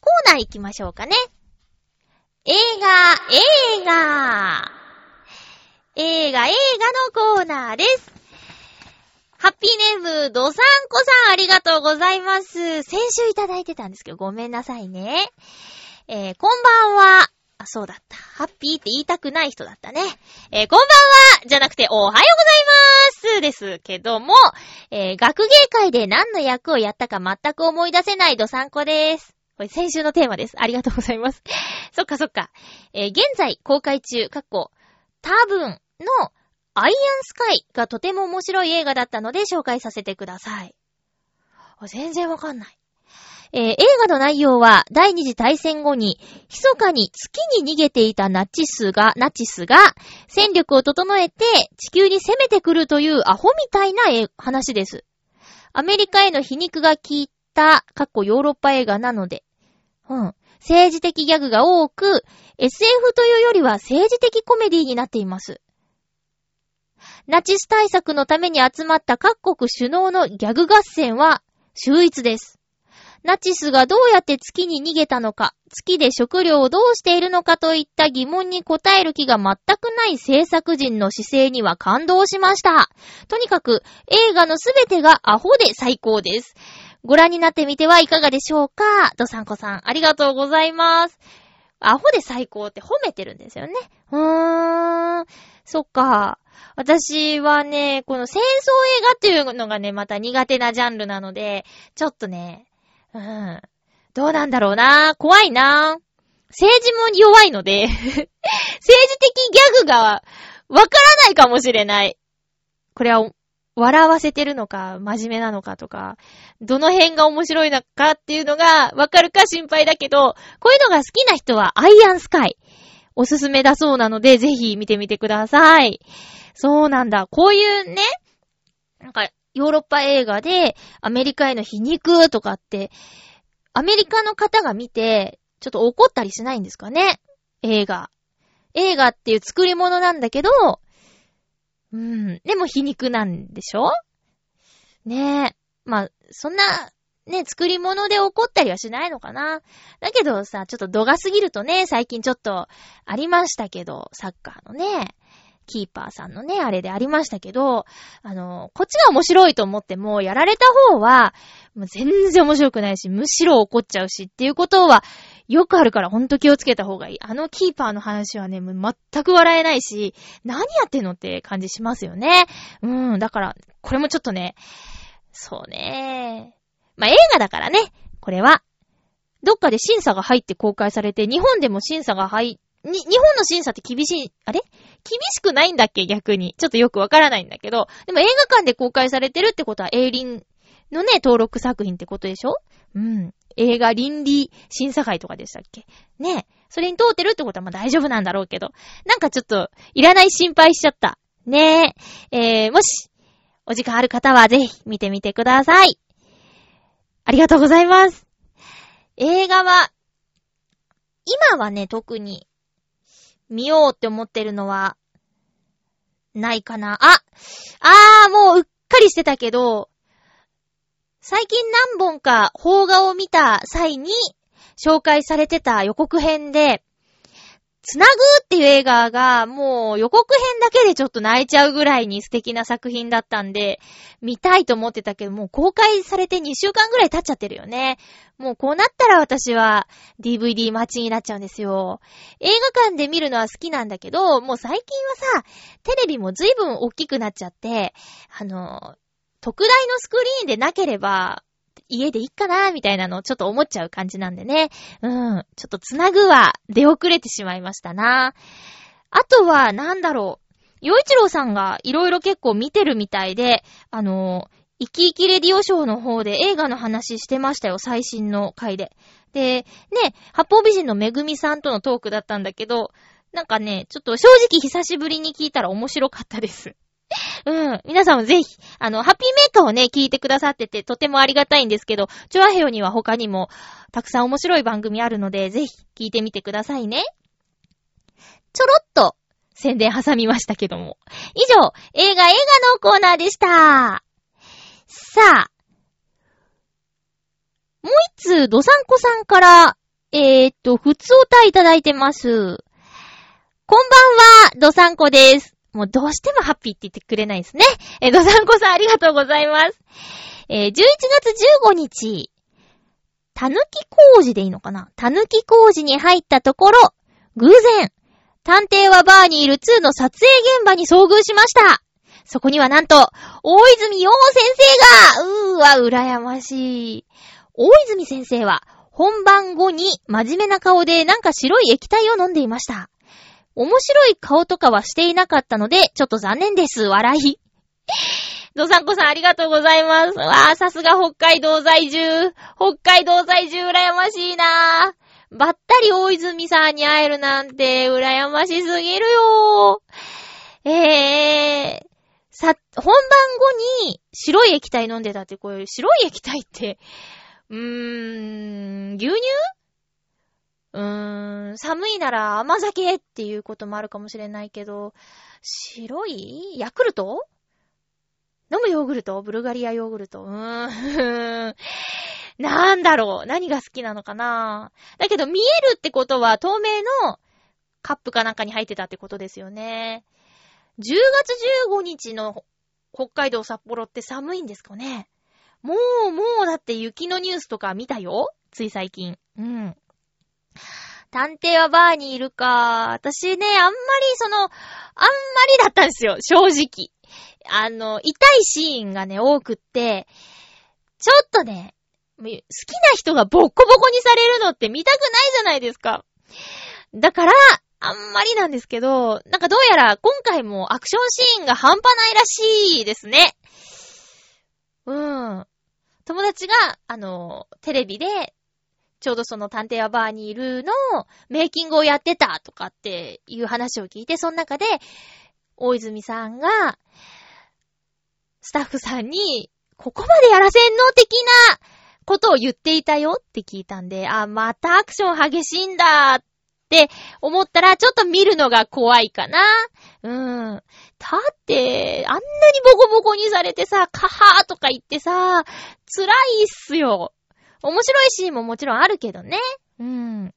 コーナー行きましょうかね。映画、映画。映画、映画のコーナーです。ハッピーネーム、ドサンコさん、ありがとうございます。先週いただいてたんですけど、ごめんなさいね。えー、こんばんは。あ、そうだった。ハッピーって言いたくない人だったね。えー、こんばんはじゃなくて、おはようございますですけども、えー、学芸会で何の役をやったか全く思い出せないドサンコです。これ先週のテーマです。ありがとうございます。そっかそっか。えー、現在公開中、かっこ、多分のアイアンスカイがとても面白い映画だったので紹介させてください。全然わかんない。えー、映画の内容は、第二次大戦後に、密かに月に逃げていたナチスが、ナチスが、戦力を整えて地球に攻めてくるというアホみたいな話です。アメリカへの皮肉が効いた、かっこヨーロッパ映画なので、うん。政治的ギャグが多く、SF というよりは政治的コメディになっています。ナチス対策のために集まった各国首脳のギャグ合戦は秀逸です。ナチスがどうやって月に逃げたのか、月で食料をどうしているのかといった疑問に答える気が全くない制作人の姿勢には感動しました。とにかく映画のすべてがアホで最高です。ご覧になってみてはいかがでしょうか？ドサンコさん、ありがとうございます。アホで最高って褒めてるんですよね。うーん。そっか。私はね、この戦争映画っていうのがね、また苦手なジャンルなので、ちょっとね、うん。どうなんだろうな怖いな政治も弱いので 政治的ギャグがわからないかもしれない。これは笑わせてるのか、真面目なのかとか、どの辺が面白いのかっていうのがわかるか心配だけど、こういうのが好きな人はアイアンスカイ。おすすめだそうなので、ぜひ見てみてください。そうなんだ。こういうね、なんか、ヨーロッパ映画でアメリカへの皮肉とかって、アメリカの方が見て、ちょっと怒ったりしないんですかね？映画。映画っていう作り物なんだけど、うん。でも皮肉なんでしょ？ねえ。まあ、そんな、ね、作り物で怒ったりはしないのかな？だけどさ、ちょっと度が過ぎるとね、最近ちょっとありましたけど、サッカーのね、キーパーさんのね、あれでありましたけど、あの、こっちが面白いと思っても、やられた方は、もう全然面白くないし、むしろ怒っちゃうしっていうことは、よくあるからほんと気をつけた方がいい。あのキーパーの話はね、もう全く笑えないし、何やってんのって感じしますよね。うん、だから、これもちょっとね、そうね。まあ、映画だからね、これは。どっかで審査が入って公開されて、日本でも審査が入っ、に、日本の審査って厳しい、あれ？厳しくないんだっけ？逆に。ちょっとよくわからないんだけど。でも映画館で公開されてるってことは、エイリンのね、登録作品ってことでしょ？うん。映画倫理審査会とかでしたっけ？ねえ。それに通ってるってことはまあ大丈夫なんだろうけど。なんかちょっと、いらない心配しちゃった。ねえ。えー、もし、お時間ある方はぜひ見てみてください。ありがとうございます。映画は、今はね、特に、見ようって思ってるのは、ないかな。ああー、もううっかりしてたけど、最近何本か邦画を見た際に紹介されてた予告編で、つなぐっていう映画がもう予告編だけでちょっと泣いちゃうぐらいに素敵な作品だったんで、見たいと思ってたけど、もう公開されて2週間ぐらい経っちゃってるよね。もうこうなったら私は DVD 待ちになっちゃうんですよ。映画館で見るのは好きなんだけど、もう最近はさ、テレビも随分大きくなっちゃって、あの、特大のスクリーンでなければ、家でいいかなみたいなのをちょっと思っちゃう感じなんでね。うん。ちょっとつなぐは出遅れてしまいましたな。あとは、なんだろう。洋一郎さんがいろいろ結構見てるみたいで、あの生き生きレディオショーの方で映画の話してましたよ、最新の回で。で、ね、八方美人のめぐみさんとのトークだったんだけど、なんかね、ちょっと正直久しぶりに聞いたら面白かったです。うん。皆さんもぜひ、あの、ハッピーメーカーをね、聞いてくださってて、とてもありがたいんですけど、チョアヘヨには他にも、たくさん面白い番組あるので、ぜひ、聞いてみてくださいね。ちょろっと、宣伝挟みましたけども。以上、映画映画のコーナーでした。さあ、もう一通、ドサンコさんから、えー、っと、普通おたいただいてます。こんばんは、ドサンコです。もうどうしてもハッピーって言ってくれないですね。え、ドサンコさんありがとうございます。えー、11月15日、たぬき工事でいいのかな？たぬき工事に入ったところ、偶然、探偵はバーにいる2の撮影現場に遭遇しました。そこにはなんと、大泉洋先生がうーわ、羨ましい。大泉先生は、本番後に真面目な顔でなんか白い液体を飲んでいました。面白い顔とかはしていなかったので、ちょっと残念です。笑い。ドサンコさんありがとうございます。わー、さすが北海道在住。北海道在住羨ましいなー。ばったり大泉さんに会えるなんて羨ましすぎるよー。えー、さ、本番後に白い液体飲んでたって、これ白い液体って、うーん、牛乳？うーん、寒いなら甘酒っていうこともあるかもしれないけど、白い？ヤクルト？飲むヨーグルト？ブルガリアヨーグルト？うーん。なんだろう何が好きなのかな？だけど見えるってことは透明のカップかなんかに入ってたってことですよね。10月15日の北海道札幌って寒いんですかね？もう、もうだって雪のニュースとか見たよつい最近。うん。探偵はバーにいるか。私ね、あんまりその、あんまりだったんですよ、正直。あの、痛いシーンがね、多くって、ちょっとね、好きな人がボッコボコにされるのって見たくないじゃないですか。だから、あんまりなんですけど、なんかどうやら今回もアクションシーンが半端ないらしいですね。うん。友達が、あの、テレビでちょうどその探偵はバーにいるのメイキングをやってたとかっていう話を聞いて、その中で、大泉さんが、スタッフさんに、ここまでやらせんの？的なことを言っていたよって聞いたんで、あ、またアクション激しいんだって思ったら、ちょっと見るのが怖いかな。うん。だって、あんなにボコボコにされてさ、カハーとか言ってさ、辛いっすよ。面白いシーンももちろんあるけどね。うん。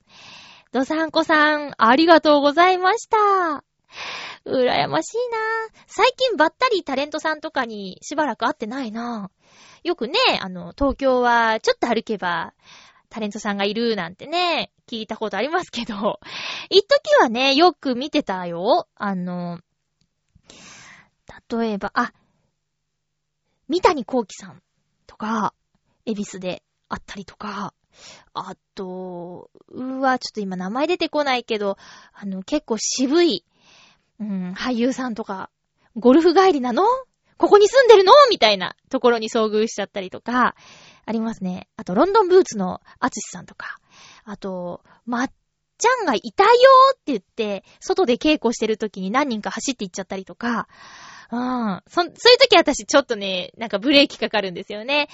ドサンコさん、ありがとうございました。羨ましいな最近ばったりタレントさんとかにしばらく会ってないなよくね、あの、東京はちょっと歩けば、タレントさんがいるなんてね、聞いたことありますけど、一時はね、よく見てたよ。あの、例えば、あ、三谷幸喜さんとか、恵比寿であったりとか、あと、うわ、ちょっと今名前出てこないけど、あの、結構渋い、うん、俳優さんとか、ゴルフ帰りなの？ここに住んでるの？みたいなところに遭遇しちゃったりとか、ありますね。あと、ロンドンブーツのアツシさんとか、あと、まっちゃんがいたよって言って、外で稽古してる時に何人か走って行っちゃったりとか、うん。そ、そういう時私ちょっとね、なんかブレーキかかるんですよね。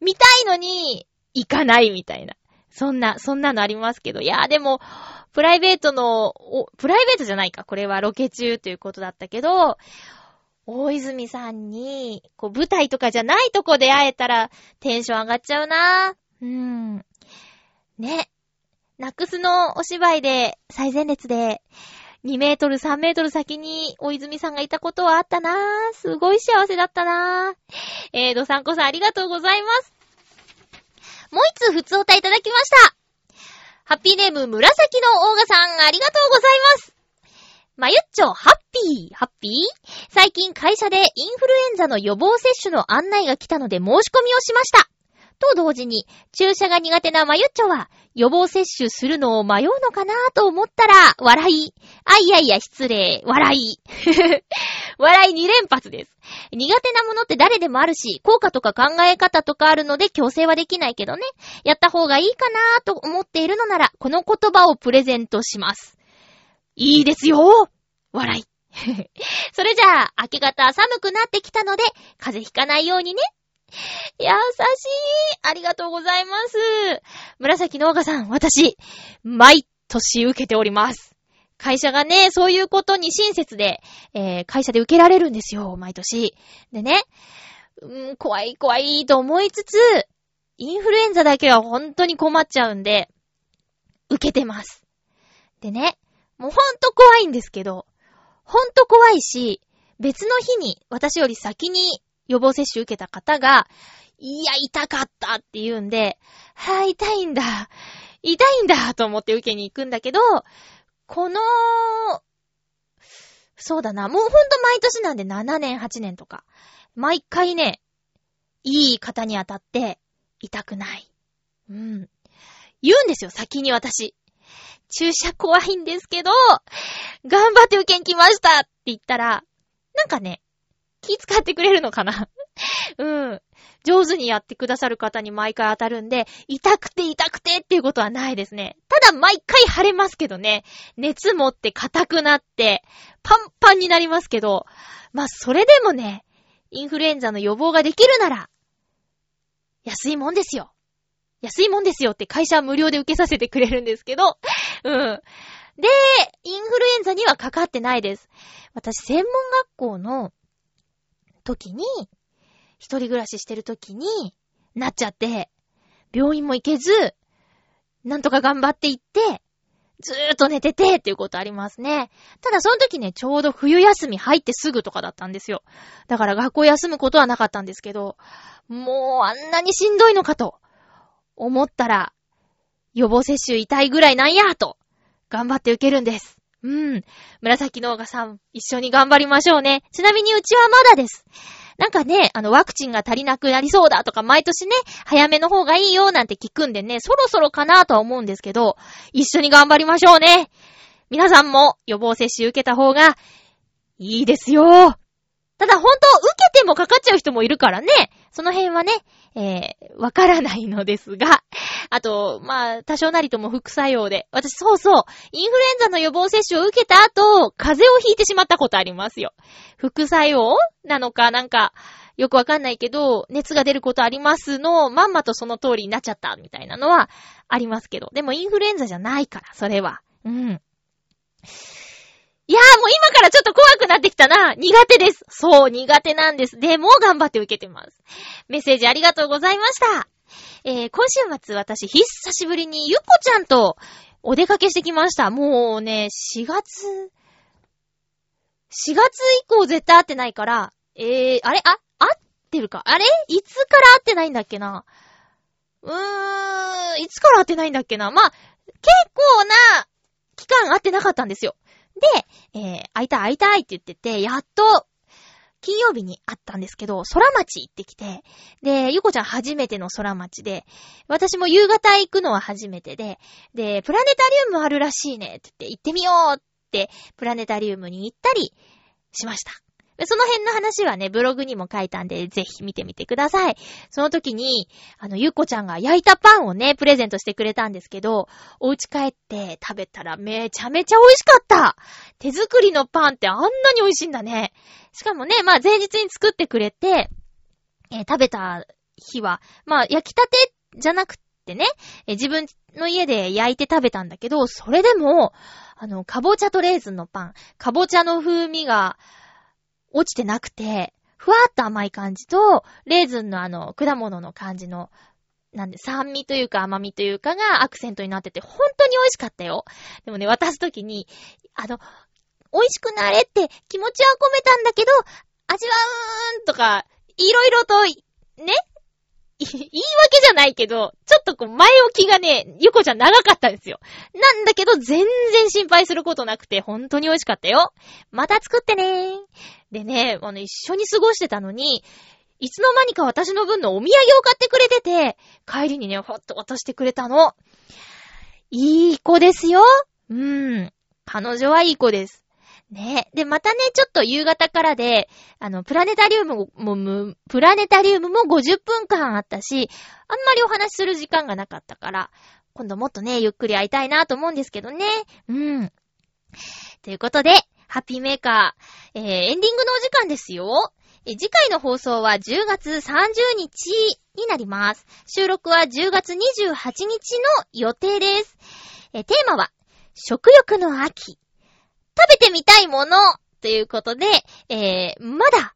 見たいのに、行かないみたいな。そんな、そんなのありますけど。いやーでも、プライベートの、おプライベートじゃないか。これはロケ中ということだったけど、大泉さんに、こう、舞台とかじゃないとこで会えたら、テンション上がっちゃうなうん。ね。ナックスのお芝居で、最前列で、2メートル、3メートル先に大泉さんがいたことはあったなすごい幸せだったなえー、ドサンコさんありがとうございます。もう一つ普通おたいただきました。ハッピーネーム紫のオーガさん、ありがとうございます。まゆっちょ、ハッピー、ハッピー？最近会社でインフルエンザの予防接種の案内が来たので申し込みをしました。と同時に、注射が苦手なまゆっちょは、予防接種するのを迷うのかなと思ったら、笑い。あ、いやいや、失礼。笑い。笑い2連発です。苦手なものって誰でもあるし、効果とか考え方とかあるので強制はできないけどね。やった方がいいかなと思っているのなら、この言葉をプレゼントします。いいですよ笑い。それじゃあ。明け方寒くなってきたので、風邪ひかないようにね。優しい。ありがとうございます。紫の岡さん、私、毎年受けております。会社がね、そういうことに親切で、えー、会社で受けられるんですよ、毎年。でね、うん、怖い怖いと思いつつ、インフルエンザだけは本当に困っちゃうんで、受けてます。でね、もうほんと怖いんですけど、ほんと怖いし、別の日に私より先に予防接種受けた方が、いや、痛かったって言うんで、はぁ、痛いんだ。痛いんだと思って受けに行くんだけど、この、そうだな、もうほんと毎年なんで7年、8年とか。毎回ね、いい方に当たって、痛くない。うん。言うんですよ、先に私。注射怖いんですけど、頑張って受けに来ましたって言ったら、なんかね、気遣ってくれるのかな？うん。上手にやってくださる方に毎回当たるんで、痛くて痛くてっていうことはないですね。ただ毎回腫れますけどね。熱持って硬くなって、パンパンになりますけど、まあそれでもね、インフルエンザの予防ができるなら、安いもんですよ。安いもんですよって会社は無料で受けさせてくれるんですけど、うん。で、インフルエンザにはかかってないです。私、専門学校の時に、一人暮らししてる時になっちゃって、病院も行けず、なんとか頑張って行って、ずーっと寝ててっていうことありますね。ただその時ね、ちょうど冬休み入ってすぐとかだったんですよ。だから学校休むことはなかったんですけど、もうあんなにしんどいのかと思ったら、予防接種痛いぐらいなんやと、頑張って受けるんです。うん。紫の丘さん、一緒に頑張りましょうね。ちなみにうちはまだです。なんかね、あの、ワクチンが足りなくなりそうだとか、毎年ね、早めの方がいいよなんて聞くんでね、そろそろかなとは思うんですけど、一緒に頑張りましょうね。皆さんも予防接種受けた方がいいですよ。ただ本当、受けてもかかっちゃう人もいるからね、その辺はね、えー、わからないのですが、あと、まあ、多少なりとも副作用で、私そうそう、インフルエンザの予防接種を受けた後、風邪をひいてしまったことありますよ。副作用なのか、なんか、よくわかんないけど、熱が出ることありますの、まんまとその通りになっちゃった、みたいなのはありますけど。でもインフルエンザじゃないから、それは。うん。いやーもう今からちょっと怖くなってきたな。苦手です。そう、苦手なんです。でも頑張って受けてます。メッセージありがとうございました。えー、今週末私、久しぶりにゆっこちゃんとお出かけしてきました。もうね、4月、4月以降絶対会ってないから、えー、あれ？あ、会ってるか？あれ？いつから会ってないんだっけな？うーん、いつから会ってないんだっけな？まあ、結構な期間会ってなかったんですよ。で、えー、会いたい会いたいって言ってて、やっと、金曜日に会ったんですけど、空町行ってきて、で、ゆこちゃん初めての空町で、私も夕方行くのは初めてで、で、プラネタリウムあるらしいねって言って、行ってみようって、プラネタリウムに行ったりしました。その辺の話はね、ブログにも書いたんで、ぜひ見てみてください。その時に、あの、ゆうこちゃんが焼いたパンをね、プレゼントしてくれたんですけど、お家帰って食べたらめちゃめちゃ美味しかった手作りのパンってあんなに美味しいんだね。しかもね、まあ前日に作ってくれて、えー、食べた日は、まあ焼きたてじゃなくてね、えー、自分の家で焼いて食べたんだけど、それでも、あの、かぼちゃとレーズンのパン、かぼちゃの風味が、落ちてなくて、ふわっと甘い感じと、レーズンのあの、果物の感じの、なんで、酸味というか甘みというかがアクセントになってて、本当に美味しかったよ。でもね、渡すときに、あの、美味しくなれって気持ちは込めたんだけど、味はうーんとか、いろいろと、ね、言い訳じゃないけど、ちょっとこう前置きがね、ゆこちゃん長かったんですよ。なんだけど全然心配することなくて、本当に美味しかったよ。また作ってね。でね、あの、一緒に過ごしてたのに、いつの間にか私の分のお土産を買ってくれてて、帰りにね、ほっと渡してくれたの。いい子ですよ。うーん。彼女はいい子です。ねで、またね、ちょっと夕方からで、あの、プラネタリウムも、プラネタリウムも50分間あったし、あんまりお話しする時間がなかったから、今度もっとね、ゆっくり会いたいなと思うんですけどね。うん。ということで、ハッピーメーカー、えー、エンディングのお時間ですよ。え次回の放送は10月30日になります。収録は10月28日の予定です。えテーマは、食欲の秋。食べてみたいものということで、えー、まだ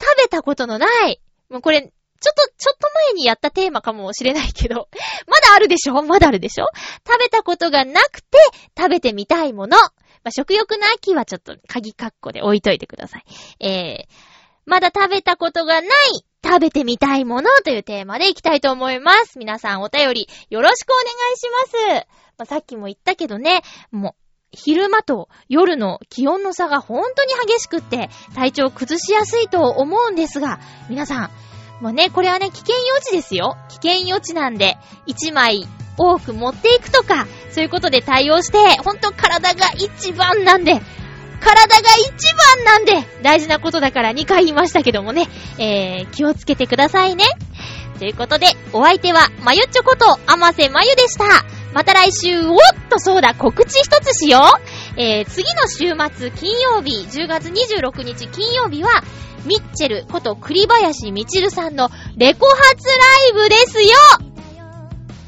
食べたことのない、もうこれ、ちょっと、ちょっと前にやったテーマかもしれないけど、まだあるでしょ？まだあるでしょ？食べたことがなくて、食べてみたいもの。まあ、食欲の秋はちょっと鍵括弧で置いといてください。えー、まだ食べたことがない、食べてみたいものというテーマでいきたいと思います。皆さんお便りよろしくお願いします。まあ、さっきも言ったけどね、もう、昼間と夜の気温の差が本当に激しくって、体調崩しやすいと思うんですが、皆さん、もうね、これはね、危険予知ですよ。危険予知なんで、一枚多く持っていくとか、そういうことで対応して、ほんと体が一番なんで、体が一番なんで、大事なことだから2回言いましたけどもね、えー、気をつけてくださいね。ということで、お相手は、まゆっちょこと、あませまゆでした。また来週、おっとそうだ、告知一つしよう。えー、次の週末、金曜日、10月26日金曜日は、ミッチェルこと栗林みちるさんのレコ発ライブですよ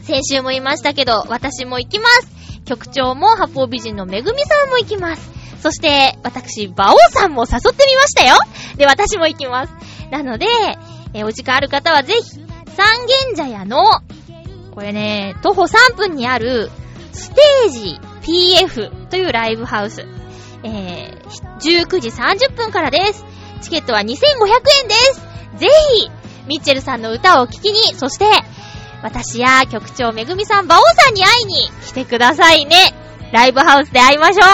先週も言いましたけど、私も行きます。局長も八方美人のめぐみさんも行きます。そして、私、馬王さんも誘ってみましたよで、私も行きます。なので、えー、お時間ある方はぜひ、三軒茶屋の、これね、徒歩3分にある、ステージ PF というライブハウス。えー、19時30分からです。チケットは2500円です。ぜひ、ミッチェルさんの歌を聴きに、そして、私や局長めぐみさん、馬王さんに会いに来てくださいね。ライブハウスで会いましょ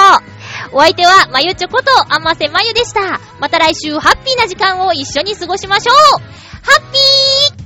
う。お相手は、まゆちょこと、あませまゆでした。また来週、ハッピーな時間を一緒に過ごしましょう。ハッピー